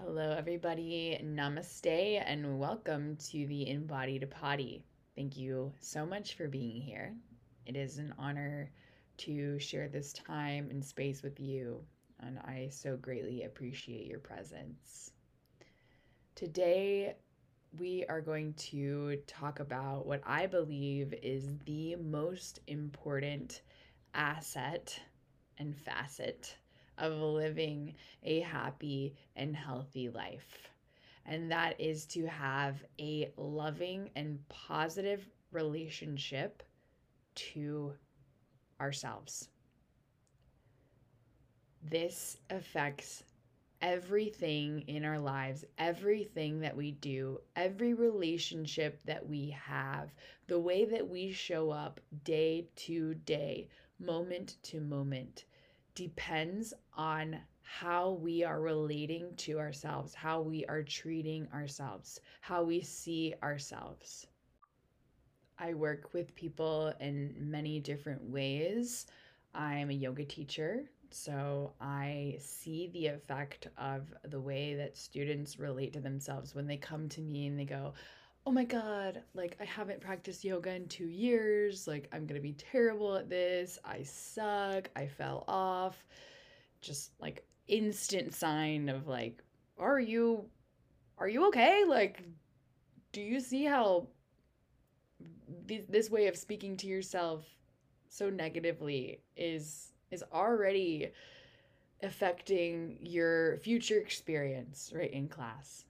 Hello, everybody. Namaste and welcome to the Embodied Potty. Thank you so much for being here. It is an honor to share this time and space with you, and I so greatly appreciate your presence. Today, we are going to talk about what I believe is the most important asset and facet of living a happy and healthy life. And that is to have a loving and positive relationship to ourselves. This affects everything in our lives, everything that we do, every relationship that we have, the way that we show up day to day, moment to moment depends on how we are relating to ourselves, how we are treating ourselves, how we see ourselves. I work with people in many different ways. I'm a yoga teacher, so I see the effect of the way that students relate to themselves when they come to me and they go, oh my god, like I haven't practiced yoga in two years. Like I'm gonna be terrible at this. I suck. I fell off. Just like instant sign of like, are you, are you okay? Like, do you see how th- this way of speaking to yourself so negatively is is already affecting your future experience right in class.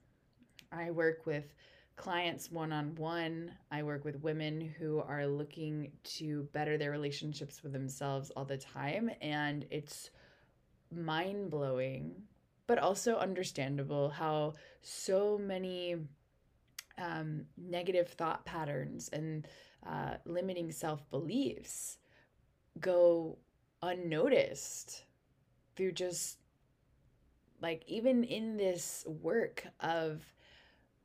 I work with clients one on one. I work with women who are looking to better their relationships with themselves all the time. And it's mind blowing, but also understandable how so many um, negative thought patterns and uh, limiting self beliefs go unnoticed through just like even in this work of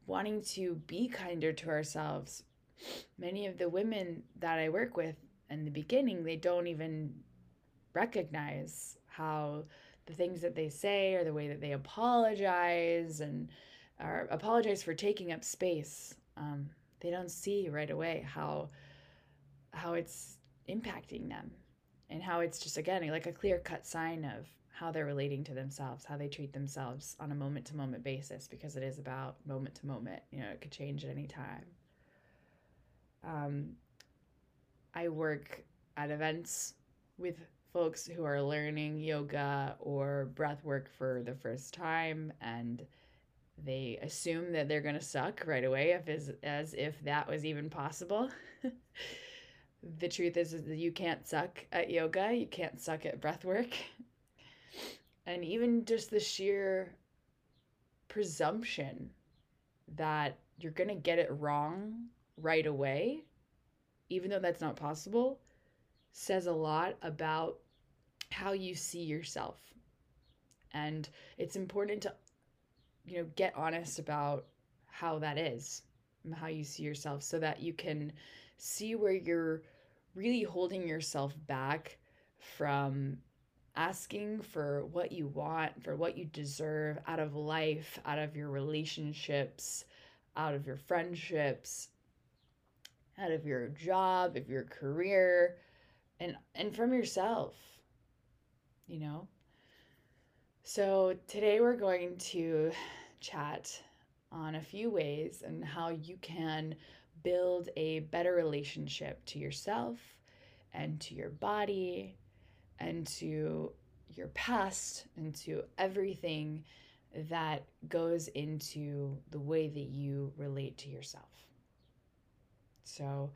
wanting to be kinder to ourselves. Many of the women that I work with in the beginning, they don't even recognize how the things that they say or the way that they apologize and or apologize for taking up space. Um, they don't see right away how how it's impacting them and how it's just again like a clear cut sign of how they're relating to themselves, how they treat themselves on a moment to moment basis, because it is about moment to moment. You know, it could change at any time. Um, I work at events with folks who are learning yoga or breath work for the first time and they assume that they're going to suck right away if as, as if that was even possible the truth is, is that you can't suck at yoga you can't suck at breath work and even just the sheer presumption that you're going to get it wrong right away, even though that's not possible, says a lot about how you see yourself. And it's important to, you know, get honest about how that is, how you see yourself, so that you can see where you're really holding yourself back from asking for what you want, for what you deserve out of life, out of your relationships, out of your friendships, out of your job, of your career, and and from yourself. You know? So today we're going to chat on a few ways and how you can build a better relationship to yourself and to your body and to your past and to everything that goes into the way that you relate to yourself. So,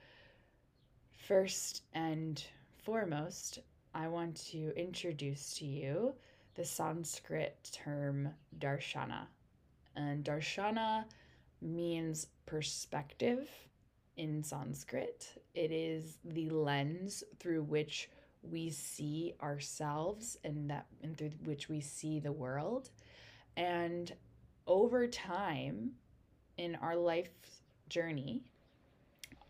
first and foremost, I want to introduce to you the Sanskrit term darshana. And darshana means perspective in Sanskrit. It is the lens through which we see ourselves and that and through which we see the world and over time in our life journey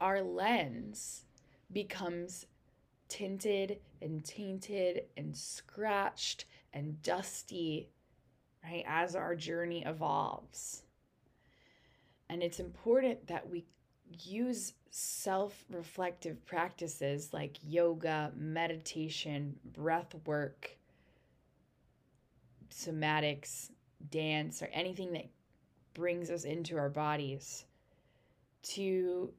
our lens becomes tinted and tainted and scratched and dusty right? As our journey evolves. And it's important that we use self reflective practices like yoga, meditation, breath work, somatics, dance, or anything that brings us into our bodies to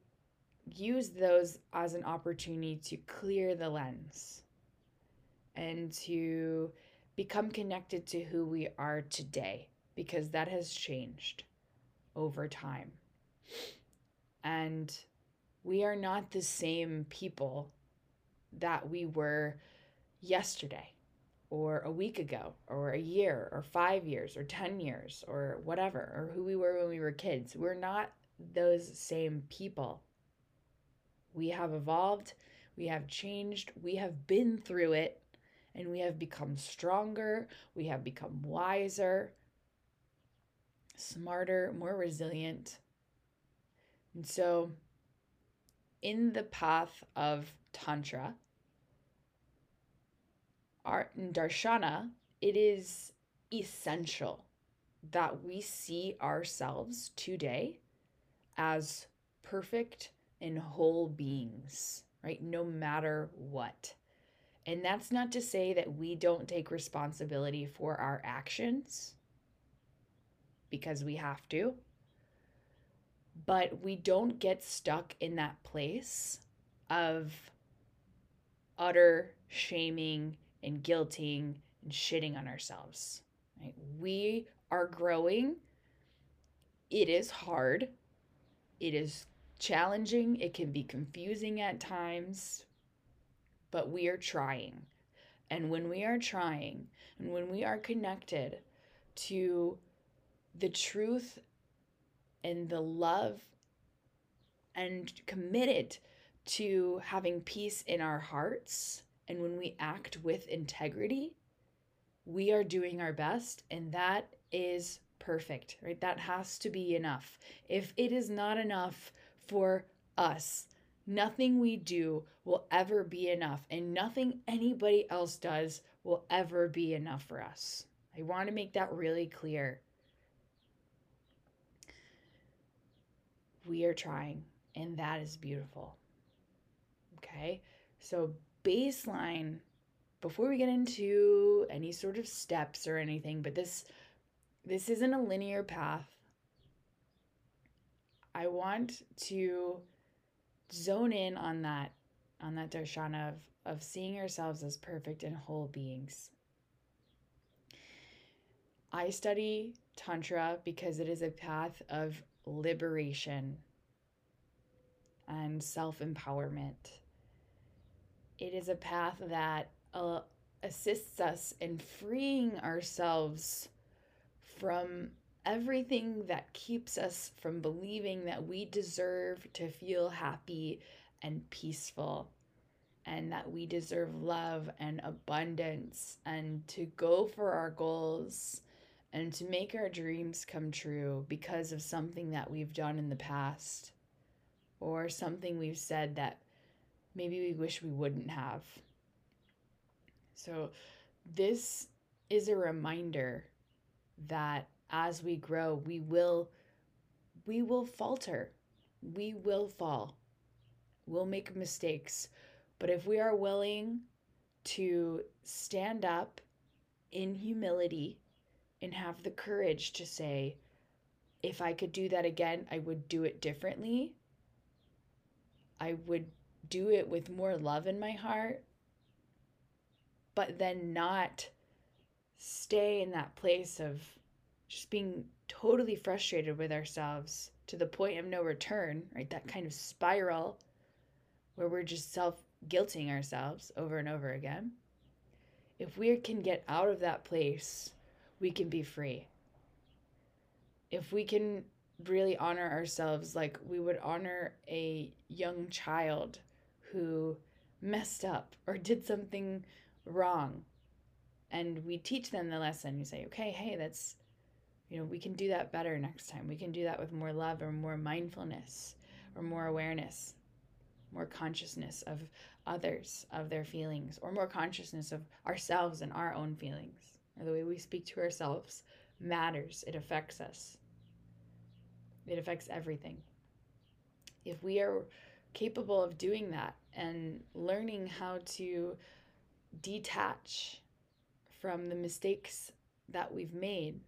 use those as an opportunity to clear the lens and to become connected to who we are today because that has changed over time. And we are not the same people that we were yesterday or a week ago or a year or 5 years or 10 years or whatever or who we were when we were kids. We're not those same people. We have evolved, we have changed, we have been through it, and we have become stronger, we have become wiser, smarter, more resilient. And so, in the path of Tantra, our Darshana, it is essential that we see ourselves today as perfect and whole beings, right? No matter what. And that's not to say that we don't take responsibility for our actions because we have to. But we don't get stuck in that place of utter shaming and guilting and shitting on ourselves. Right? We are growing. It is hard. It is challenging. It can be confusing at times, but we are trying. And when we are trying and when we are connected to the truth and the love and committed to having peace in our hearts, and when we act with integrity, we are doing our best, and that is perfect, right? That has to be enough. If it is not enough for us, nothing we do will ever be enough, and nothing anybody else does will ever be enough for us. I want to make that really clear. We are trying, and that is beautiful. Okay, so baseline before we get into any sort of steps or anything, but this this isn't a linear path. I want to zone in on that on that darshana of, of seeing ourselves as perfect and whole beings. I study Tantra because it is a path of liberation and self empowerment. It is a path that uh, assists us in freeing ourselves from everything that keeps us from believing that we deserve to feel happy and peaceful and that we deserve love and abundance and to go for our goals and to make our dreams come true because of something that we've done in the past or something we've said that maybe we wish we wouldn't have. So, this is a reminder that as we grow, we will we will falter. We will fall. We'll make mistakes. But if we are willing to stand up in humility and have the courage to say, if I could do that again, I would do it differently. I would do it with more love in my heart, but then not stay in that place of just being totally frustrated with ourselves to the point of no return, right? That kind of spiral where we're just self guilting ourselves over and over again. If we can get out of that place we can be free. If we can really honor ourselves like we would honor a young child who messed up or did something wrong. And we teach them the lesson. You say okay hey that's you know we can do that better next time. We can do that with more love or more mindfulness or more awareness more consciousness of others of their feelings or more consciousness of ourselves and our own feelings or the way we speak to ourselves matters, it affects us, it affects everything. If we are capable of doing that and learning how to detach from the mistakes that we've made,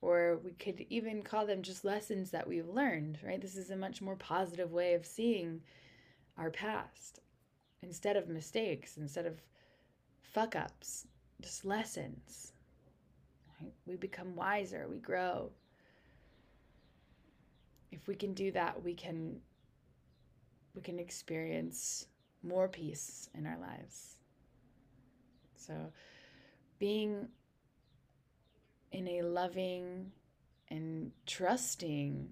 or we could even call them just lessons that we've learned, right? This is a much more positive way of seeing our past instead of mistakes, instead of fuck ups, just lessons. Right? We become wiser, we grow. If we can do that, we can we can experience more peace in our lives. So being in a loving and trusting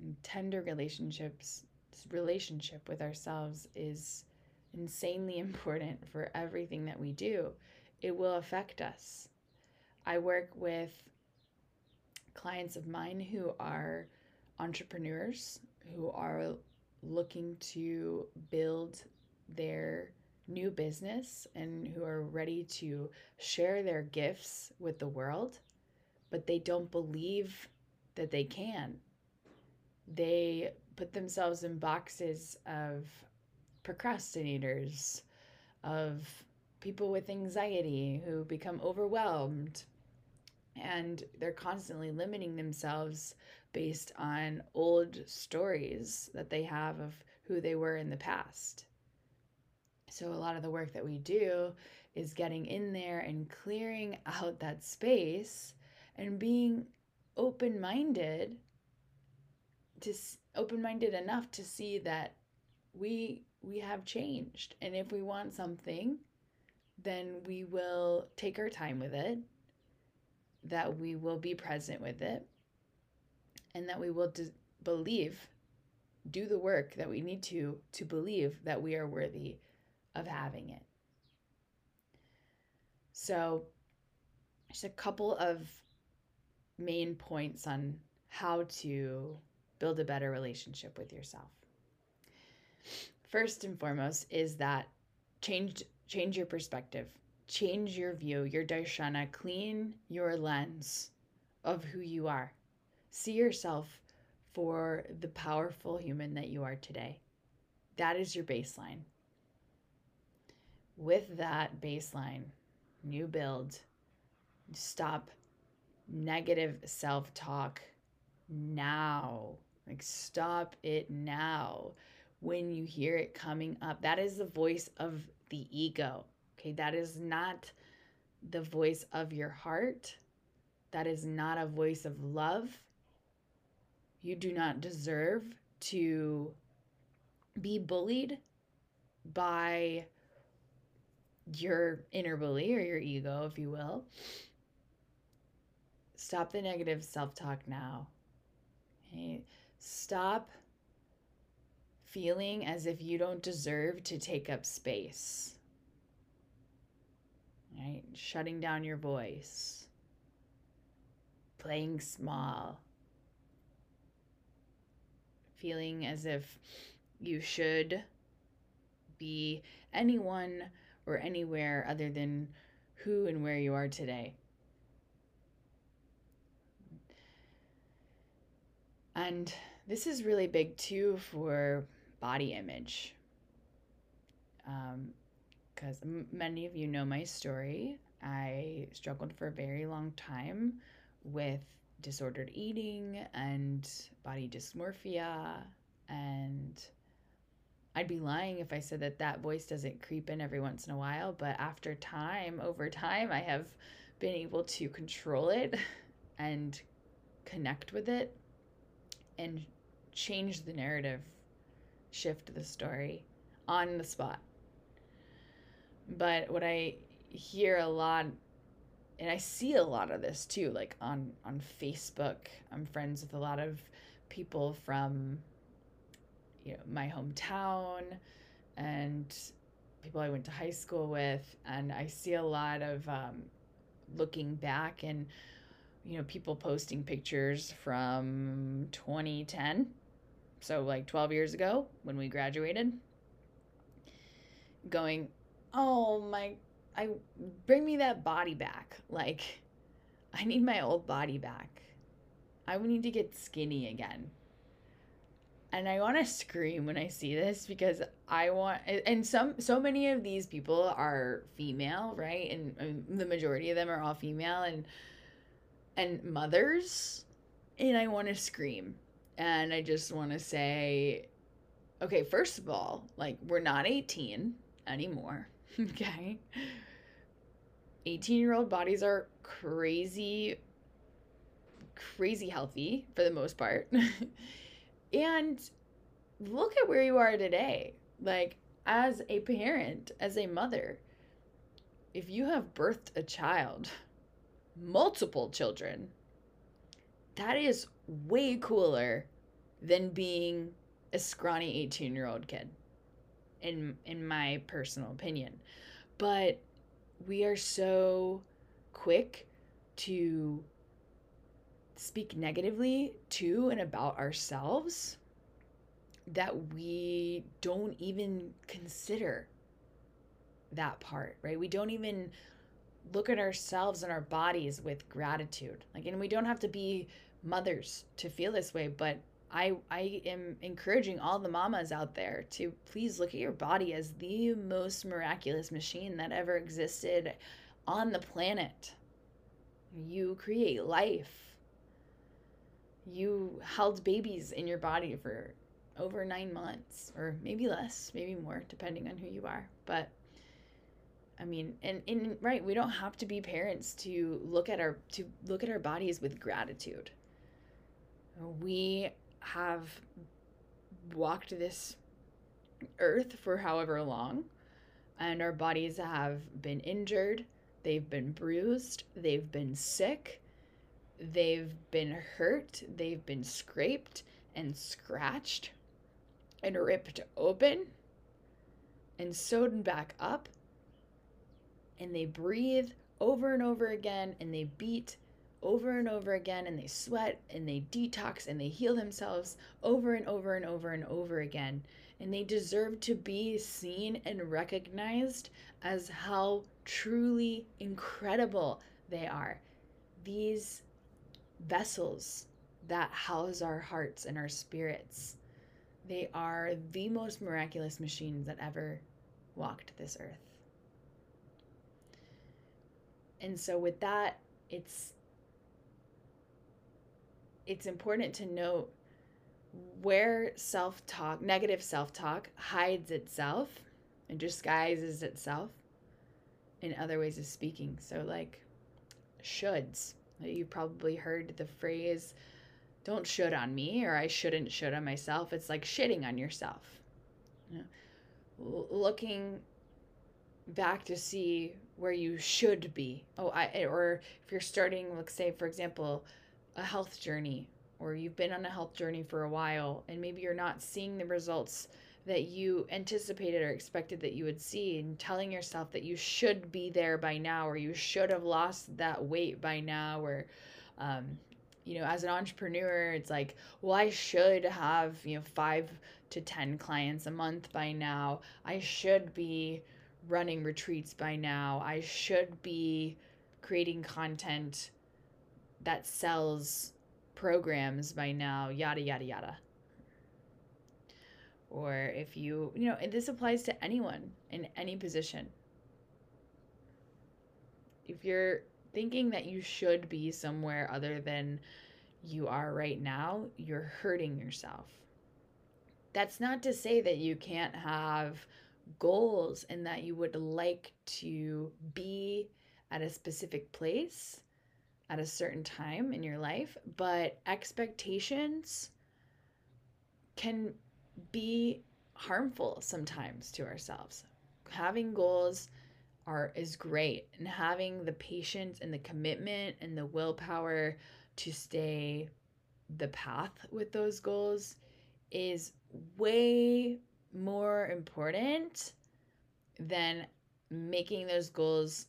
and tender relationships relationship with ourselves is insanely important for everything that we do. It will affect us. I work with clients of mine who are entrepreneurs who are looking to build their new business and who are ready to share their gifts with the world, but they don't believe that they can. They put themselves in boxes of procrastinators, of people with anxiety who become overwhelmed. And they're constantly limiting themselves based on old stories that they have of who they were in the past. So, a lot of the work that we do is getting in there and clearing out that space and being open minded to open minded enough to see that we we have changed and if we want something then we will take our time with it that we will be present with it and that we will believe do the work that we need to to believe that we are worthy of having it. So just a couple of main points on how to build a better relationship with yourself. First and foremost is that change change your perspective change your view your darshana clean your lens of who you are. See yourself for the powerful human that you are today. That is your baseline. With that baseline new build stop negative self-talk now. Like stop it now. When you hear it coming up. That is the voice of the ego. Okay, that is not the voice of your heart. That is not a voice of love. You do not deserve to be bullied by your inner bully or your ego, if you will. Stop the negative self talk now. Okay? Stop feeling as if you don't deserve to take up space. Right? Shutting down your voice. Playing small. Feeling as if you should be anyone or anywhere other than who and where you are today. And this is really big too for body image. Because um, many of you know my story. I struggled for a very long time with disordered eating and body dysmorphia. And I'd be lying if I said that that voice doesn't creep in every once in a while. But after time, over time, I have been able to control it and connect with it and change the narrative shift the story on the spot. But what I hear a lot and I see a lot of this too like on on Facebook. I'm friends with a lot of people from you know my hometown and people I went to high school with and I see a lot of um, looking back and you know people posting pictures from 2010 so like 12 years ago when we graduated going oh my i bring me that body back like I need my old body back. I need to get skinny again. And I want to scream when I see this because I want and some so many of these people are female, right? And, and the majority of them are all female and and mothers and I want to scream. And I just want to say okay, first of all, like we're not 18 anymore. okay? 18 year old bodies are crazy, crazy healthy for the most part. and look at where you are today. Like, as a parent, as a mother, if you have birthed a child, multiple children, that is way cooler than being a scrawny 18 year old kid in in my personal opinion but we are so quick to speak negatively to and about ourselves that we don't even consider that part, right? We don't even look at ourselves and our bodies with gratitude. Like, and we don't have to be mothers to feel this way, but I I am encouraging all the mamas out there to please look at your body as the most miraculous machine that ever existed on the planet. You create life. You held babies in your body for over 9 months or maybe less, maybe more depending on who you are. But I mean, and in right, we don't have to be parents to look at our to look at our bodies with gratitude. We have walked this earth for however long, and our bodies have been injured, they've been bruised, they've been sick, they've been hurt, they've been scraped and scratched and ripped open and sewed back up. And they breathe over and over again and they beat over and over again and they sweat and they detox and they heal themselves over and over and over and over again. And they deserve to be seen and recognized as how truly incredible they are. These vessels that house our hearts and our spirits, they are the most miraculous machines that ever walked this earth. And so, with that, it's it's important to note where self talk, negative self talk, hides itself and disguises itself in other ways of speaking. So, like shoulds. You've probably heard the phrase, don't should on me, or I shouldn't should on myself. It's like shitting on yourself. You know, looking back to see where you should be. Oh, I, or if you're starting, let's say, for example, a health journey or you've been on a health journey for a while and maybe you're not seeing the results that you anticipated or expected that you would see and telling yourself that you should be there by now or you should have lost that weight by now or um, you know as an entrepreneur it's like well i should have you know five to ten clients a month by now i should be running retreats by now i should be creating content that sells programs by now, yada, yada, yada. Or if you, you know, and this applies to anyone in any position. If you're thinking that you should be somewhere other than you are right now, you're hurting yourself. That's not to say that you can't have goals and that you would like to be at a specific place at a certain time in your life, but expectations can be harmful sometimes to ourselves. Having goals are is great and having the patience and the commitment and the willpower to stay the path with those goals is way more important than making those goals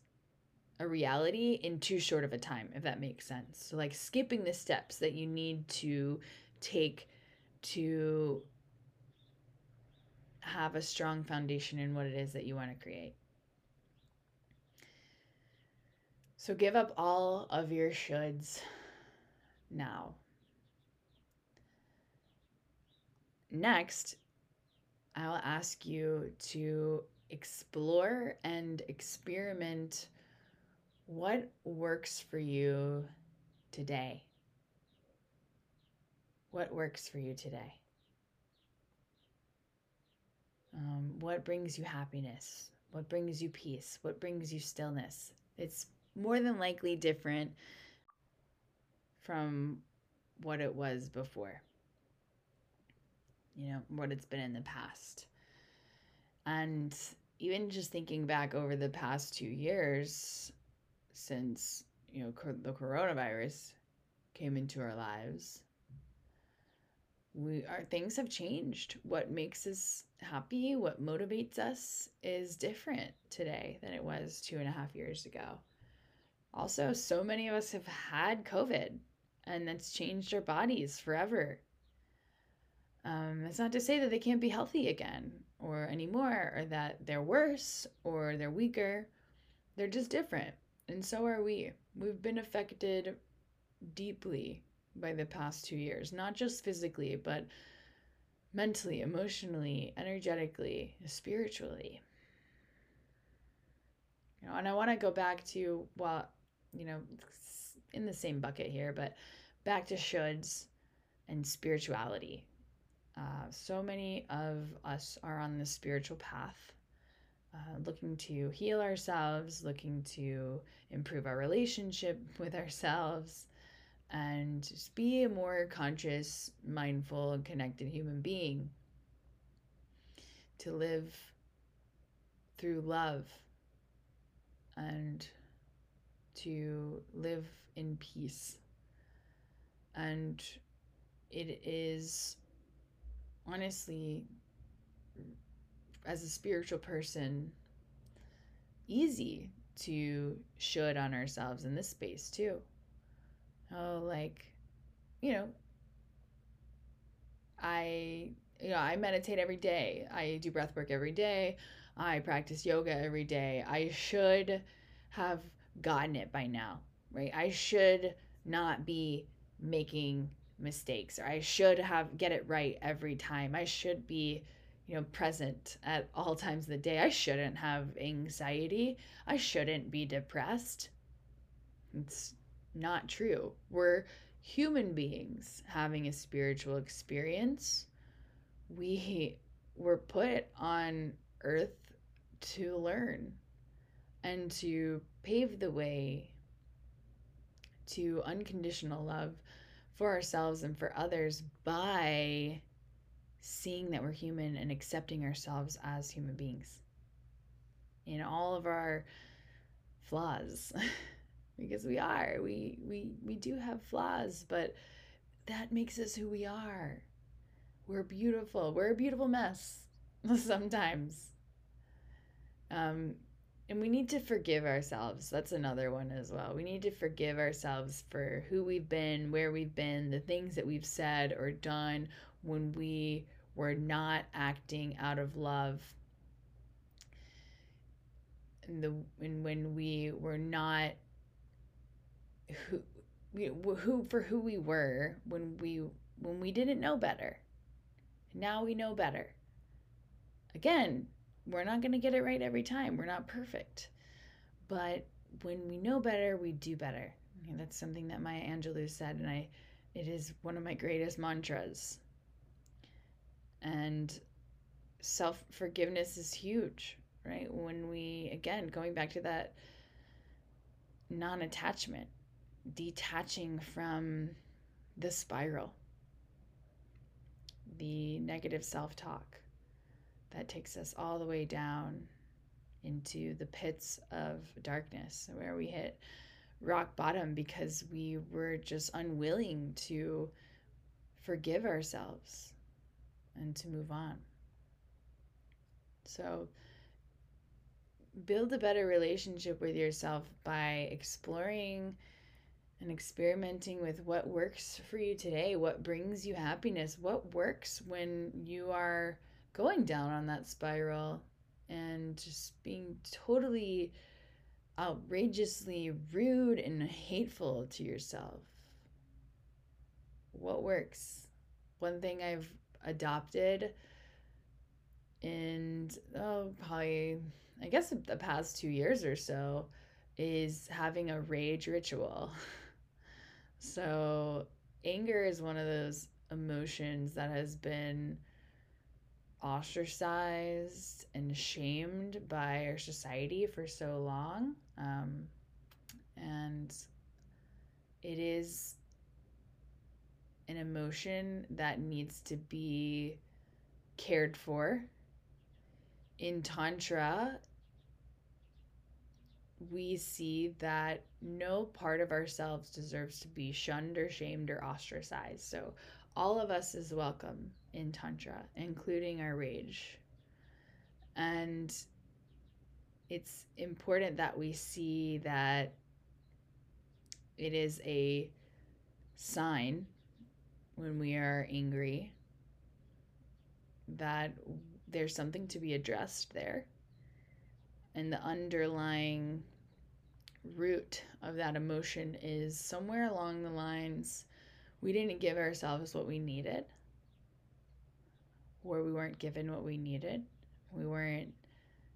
a reality in too short of a time, if that makes sense. So, like skipping the steps that you need to take to have a strong foundation in what it is that you want to create. So give up all of your shoulds now. Next, I'll ask you to explore and experiment what works for you today. What works for you today? Um, what brings you happiness? What brings you peace? What brings you stillness? It's more than likely different from what it was before you know, what it's been in the past. And even just thinking back over the past two years since, you know, the coronavirus came into our lives, we our things have changed. What makes us happy, what motivates us is different today than it was two and a half years ago. Also, so many of us have had COVID and that's changed our bodies forever. Um, that's not to say that they can't be healthy again or anymore, or that they're worse or they're weaker. They're just different. And so are we. We've been affected deeply by the past two years, not just physically, but mentally, emotionally, energetically, spiritually. You know, and I want to go back to, well, you know, in the same bucket here, but back to shoulds and spirituality uh, so many of us are on this spiritual path, uh, looking to heal ourselves, looking to improve our relationship with ourselves, and just be a more conscious, mindful, and connected human being. To live through love and to live in peace. And it is honestly, as a spiritual person, easy to should on ourselves in this space too. Oh, like, you know, I you know, I meditate every day. I do breath work every day. I practice yoga every day. I should have gotten it by now, right? I should not be making mistakes or I should have get it right every time. I should be, you know, present at all times of the day. I shouldn't have anxiety. I shouldn't be depressed. It's not true. We're human beings having a spiritual experience. We were put on earth to learn and to pave the way to unconditional love for ourselves and for others by seeing that we're human and accepting ourselves as human beings. In all of our flaws because we are we we we do have flaws but that makes us who we are. We're beautiful. We're a beautiful mess sometimes. Um and we need to forgive ourselves. That's another one as well. We need to forgive ourselves for who we've been, where we've been, the things that we've said or done when we were not acting out of love. And the and when we were not who we, who for who we were when we when we didn't know better. Now we know better. Again, we're not going to get it right every time. We're not perfect. But when we know better, we do better. that's something that Maya Angelou said, and I it is one of my greatest mantras. And self forgiveness is huge, right? When we, again, going back to that non attachment, detaching from the spiral, the negative self talk that takes us all the way down into the pits of darkness where we hit rock bottom because we were just unwilling to forgive ourselves and to move on. So, build a better relationship with yourself by exploring and experimenting with what works for you today, what brings you happiness, what works when you are going down on that spiral and just being totally outrageously rude and hateful to yourself? What works? One thing I've adopted and oh, probably, I guess the past two years or so is having a rage ritual. so, anger is one of those emotions that has been ostracized and shamed by our society for so long. Um, and it is an emotion that needs to be cared for. In Tantra, we see that no part of ourselves deserves to be shunned or shamed or ostracized. So, all of us is welcome in Tantra, including our rage. And it's important that we see that it is a sign when we are angry that there's something to be addressed there. And the underlying root of that emotion is somewhere along the lines we didn't give ourselves what we needed, or we weren't given what we needed, we weren't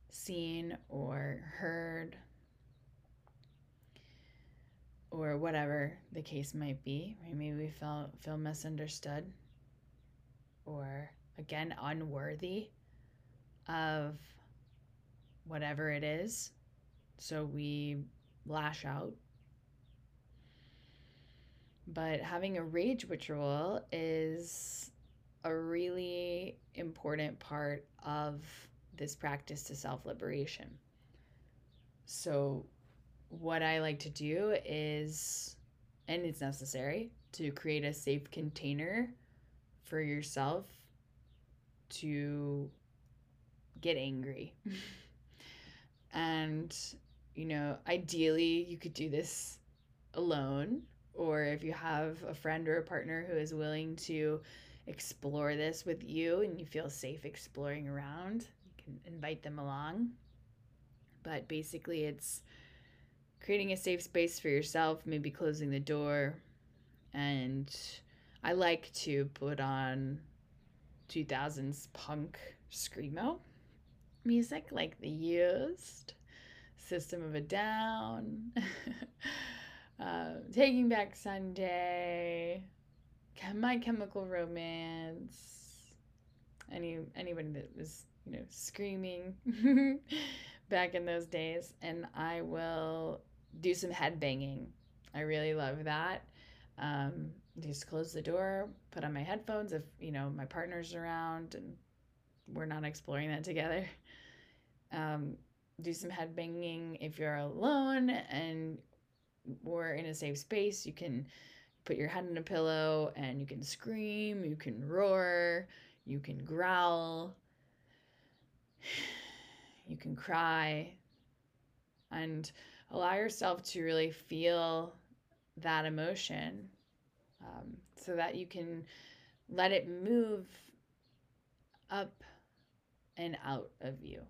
seen or heard, or whatever the case might be. Maybe we felt feel misunderstood, or again unworthy of whatever it is. So we lash out. But having a rage ritual is a really important part of this practice to self liberation. So, what I like to do is, and it's necessary, to create a safe container for yourself to get angry. and you know, ideally you could do this alone, or if you have a friend or a partner who is willing to explore this with you and you feel safe exploring around, you can invite them along. But basically, it's creating a safe space for yourself, maybe closing the door. And I like to put on 2000s punk screamo music like the used System of a Down, uh, Taking Back Sunday, My Chemical Romance. Any anybody that was you know screaming back in those days, and I will do some head banging. I really love that. Um, just close the door, put on my headphones if you know my partner's around, and we're not exploring that together. Um, do some head banging if you're alone and we're in a safe space. You can put your head in a pillow and you can scream, you can roar, you can growl, you can cry, and allow yourself to really feel that emotion um, so that you can let it move up and out of you.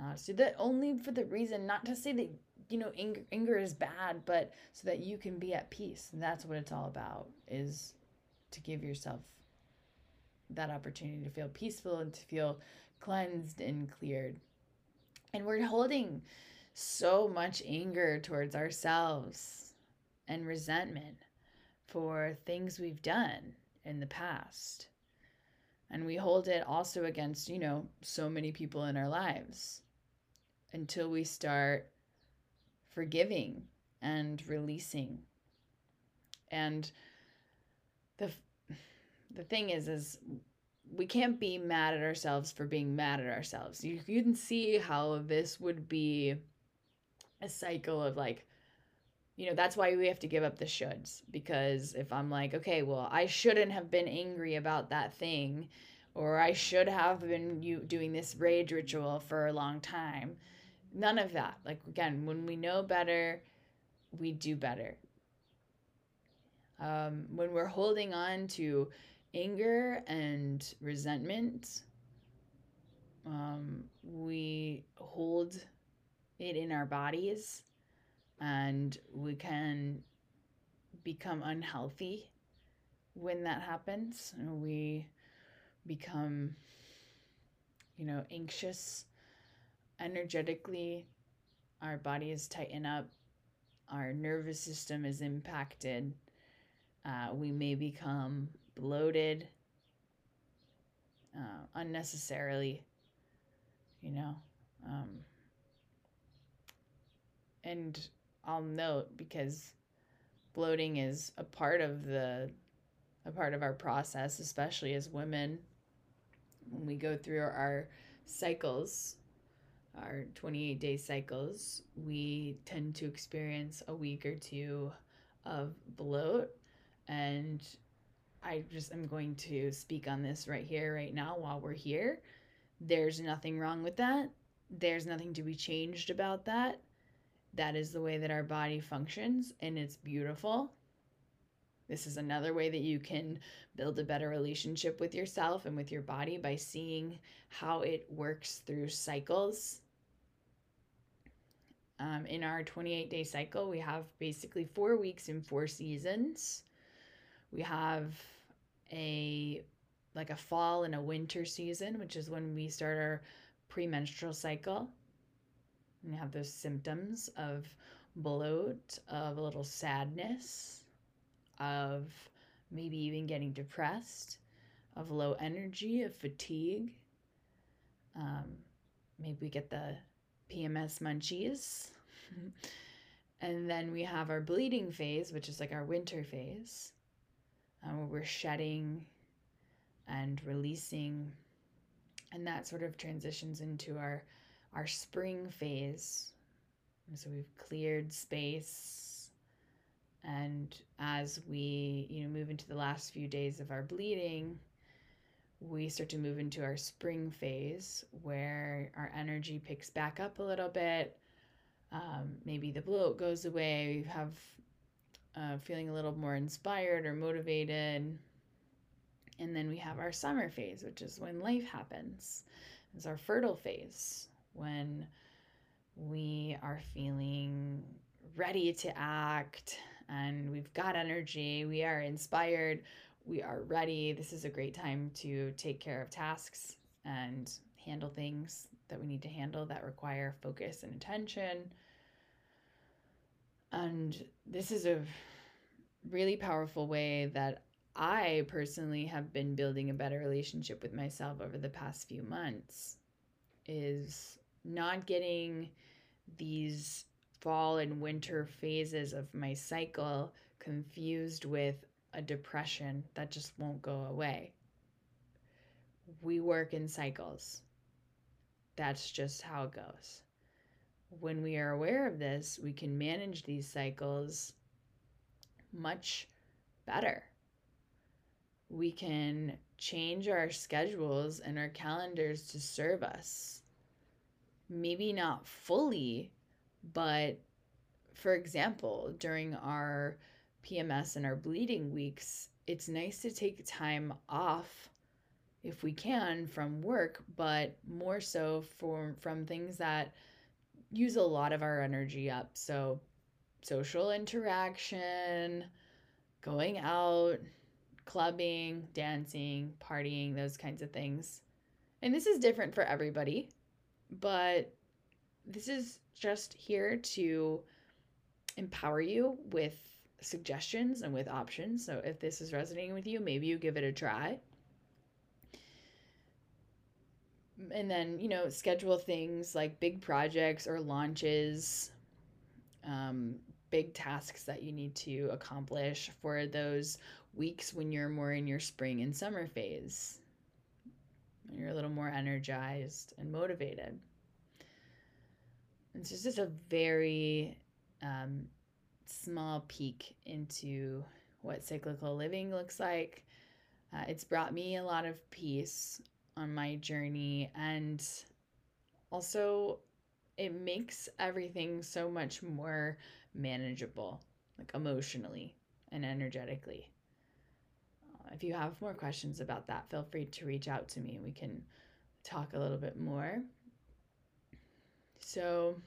Uh, so that only for the reason, not to say that you know anger, anger is bad, but so that you can be at peace. And that's what it's all about: is to give yourself that opportunity to feel peaceful and to feel cleansed and cleared. And we're holding so much anger towards ourselves and resentment for things we've done in the past. And we hold it also against, you know, so many people in our lives until we start forgiving and releasing. And the the thing is is we can't be mad at ourselves for being mad at ourselves. You, you can see how this would be a cycle of like you know that's why we have to give up the shoulds because if i'm like okay well i shouldn't have been angry about that thing or i should have been you doing this rage ritual for a long time none of that like again when we know better we do better um, when we're holding on to anger and resentment um, we hold it in our bodies and we can become unhealthy when that happens. We become, you know, anxious energetically. Our bodies tighten up. Our nervous system is impacted. Uh, we may become bloated uh, unnecessarily, you know. Um, and I'll note because bloating is a part of the a part of our process, especially as women. When we go through our cycles, our 28 day cycles, we tend to experience a week or two of bloat. And I just am going to speak on this right here, right now, while we're here. There's nothing wrong with that. There's nothing to be changed about that. That is the way that our body functions, and it's beautiful. This is another way that you can build a better relationship with yourself and with your body by seeing how it works through cycles. Um, in our 28 day cycle, we have basically four weeks in four seasons. We have a like a fall and a winter season, which is when we start our premenstrual cycle. And have those symptoms of bloat, of a little sadness, of maybe even getting depressed, of low energy, of fatigue. Um, maybe we get the PMS munchies. and then we have our bleeding phase, which is like our winter phase, uh, where we're shedding and releasing. And that sort of transitions into our our spring phase. So we've cleared space and as we, you know, move into the last few days of our bleeding, we start to move into our spring phase where our energy picks back up a little bit. Um, maybe the bloat goes away. We have uh, feeling a little more inspired or motivated. And then we have our summer phase, which is when life happens. It's our fertile phase when we are feeling ready to act and we've got energy, we are inspired, we are ready. This is a great time to take care of tasks and handle things that we need to handle that require focus and attention. And this is a really powerful way that I personally have been building a better relationship with myself over the past few months is not getting these fall and winter phases of my cycle confused with a depression that just won't go away. We work in cycles. That's just how it goes. When we are aware of this, we can manage these cycles much better. We can change our schedules and our calendars to serve us maybe not fully, but for example, during our PMS and our bleeding weeks, it's nice to take time off if we can from work, but more so for, from things that use a lot of our energy up. So, social interaction, going out, clubbing, dancing, partying, those kinds of things. And this is different for everybody but this is just here to empower you with suggestions and with options. So if this is resonating with you, maybe you give it a try. And then, you know, schedule things like big projects or launches, um, big tasks that you need to accomplish for those weeks when you're more in your spring and summer phase you're a little more energized and motivated. It's just a very um, small peek into what cyclical living looks like. Uh, it's brought me a lot of peace on my journey, and also it makes everything so much more manageable, like emotionally and energetically if you have more questions about that, feel free to reach out to me and we can talk a little bit more. So,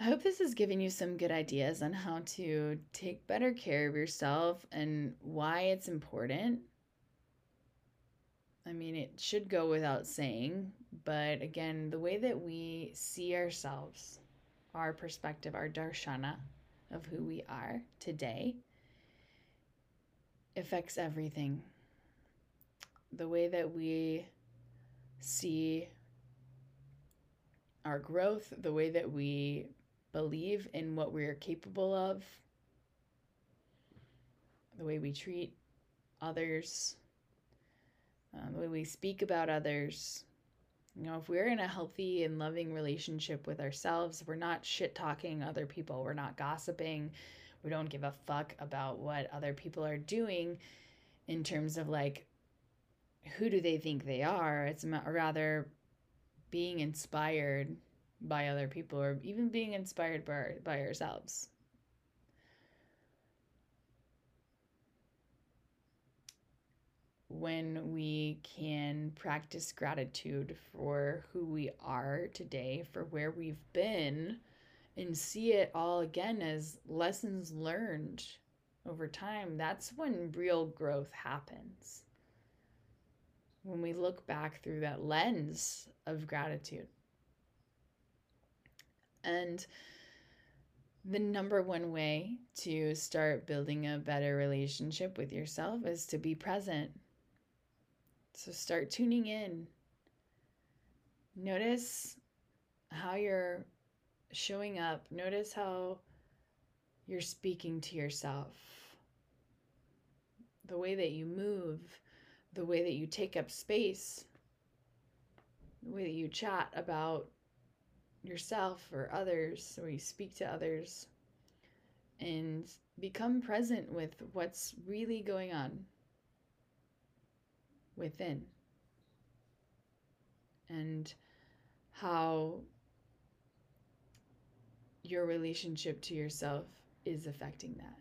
I hope this has given you some good ideas on how to take better care of yourself and why it's important. I mean, it should go without saying, but again, the way that we see ourselves, our perspective, our darshana of who we are today, affects everything. The way that we see our growth, the way that we believe in what we're capable of, the way we treat others, uh, the way we speak about others. You know, if we're in a healthy and loving relationship with ourselves, we're not shit talking other people, we're not gossiping, we don't give a fuck about what other people are doing in terms of like who do they think they are. It's rather being inspired by other people or even being inspired by, by ourselves. When we can practice gratitude for who we are today, for where we've been, and see it all again as lessons learned over time, that's when real growth happens. When we look back through that lens of gratitude. And the number one way to start building a better relationship with yourself is to be present. So start tuning in. Notice how you're showing up. Notice how you're speaking to yourself. The way that you move, the way that you take up space, the way that you chat about yourself or others, or you speak to others, and become present with what's really going on within and how your relationship to yourself is affecting that.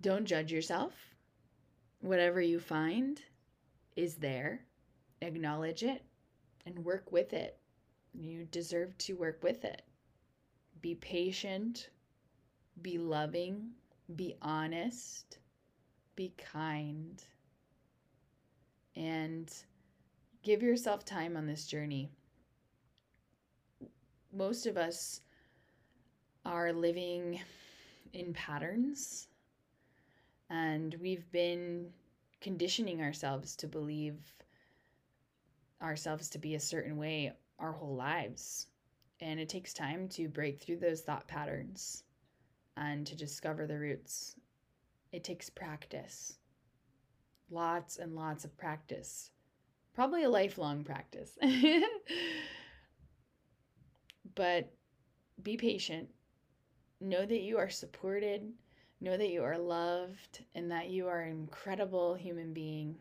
Don't judge yourself. Whatever you find is there acknowledge it and work with it. You deserve to work with it. Be patient, be loving, be honest, be kind, and give yourself time on this journey. Most of us are living in patterns, and we've been conditioning ourselves to believe ourselves to be a certain way our whole lives. And it takes time to break through those thought patterns and to discover the roots. It takes practice. Lots and lots of practice. Probably a lifelong practice. but be patient. Know that you are supported. Know that you are loved and that you are an incredible human being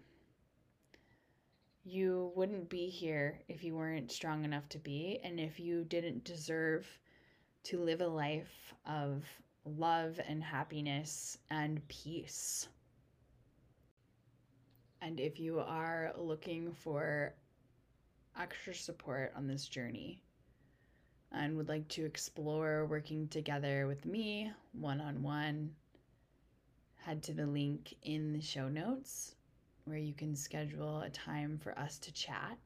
you wouldn't be here if you weren't strong enough to be, and if you didn't deserve to live a life of love and happiness and peace. And if you are looking for extra support on this journey and would like to explore working together with me one on one, head to the link in the show notes where you can schedule a time for us to chat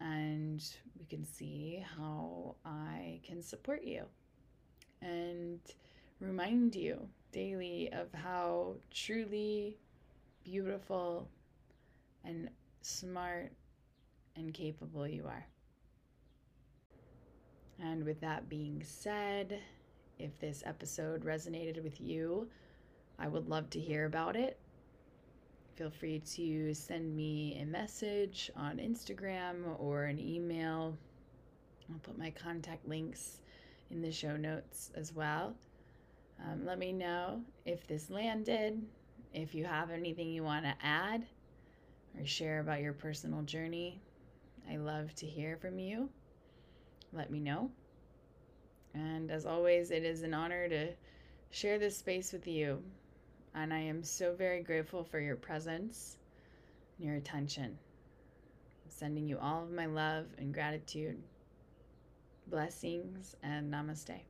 and we can see how I can support you and remind you daily of how truly beautiful and smart and capable you are. And with that being said, if this episode resonated with you, I would love to hear about it feel free to send me a message on Instagram or an email. I'll put my contact links in the show notes as well. Um, let me know if this landed, if you have anything you want to add or share about your personal journey. I love to hear from you. Let me know. And as always, it is an honor to share this space with you and I am so very grateful for your presence and your attention. I'm sending you all of my love and gratitude, blessings, and namaste.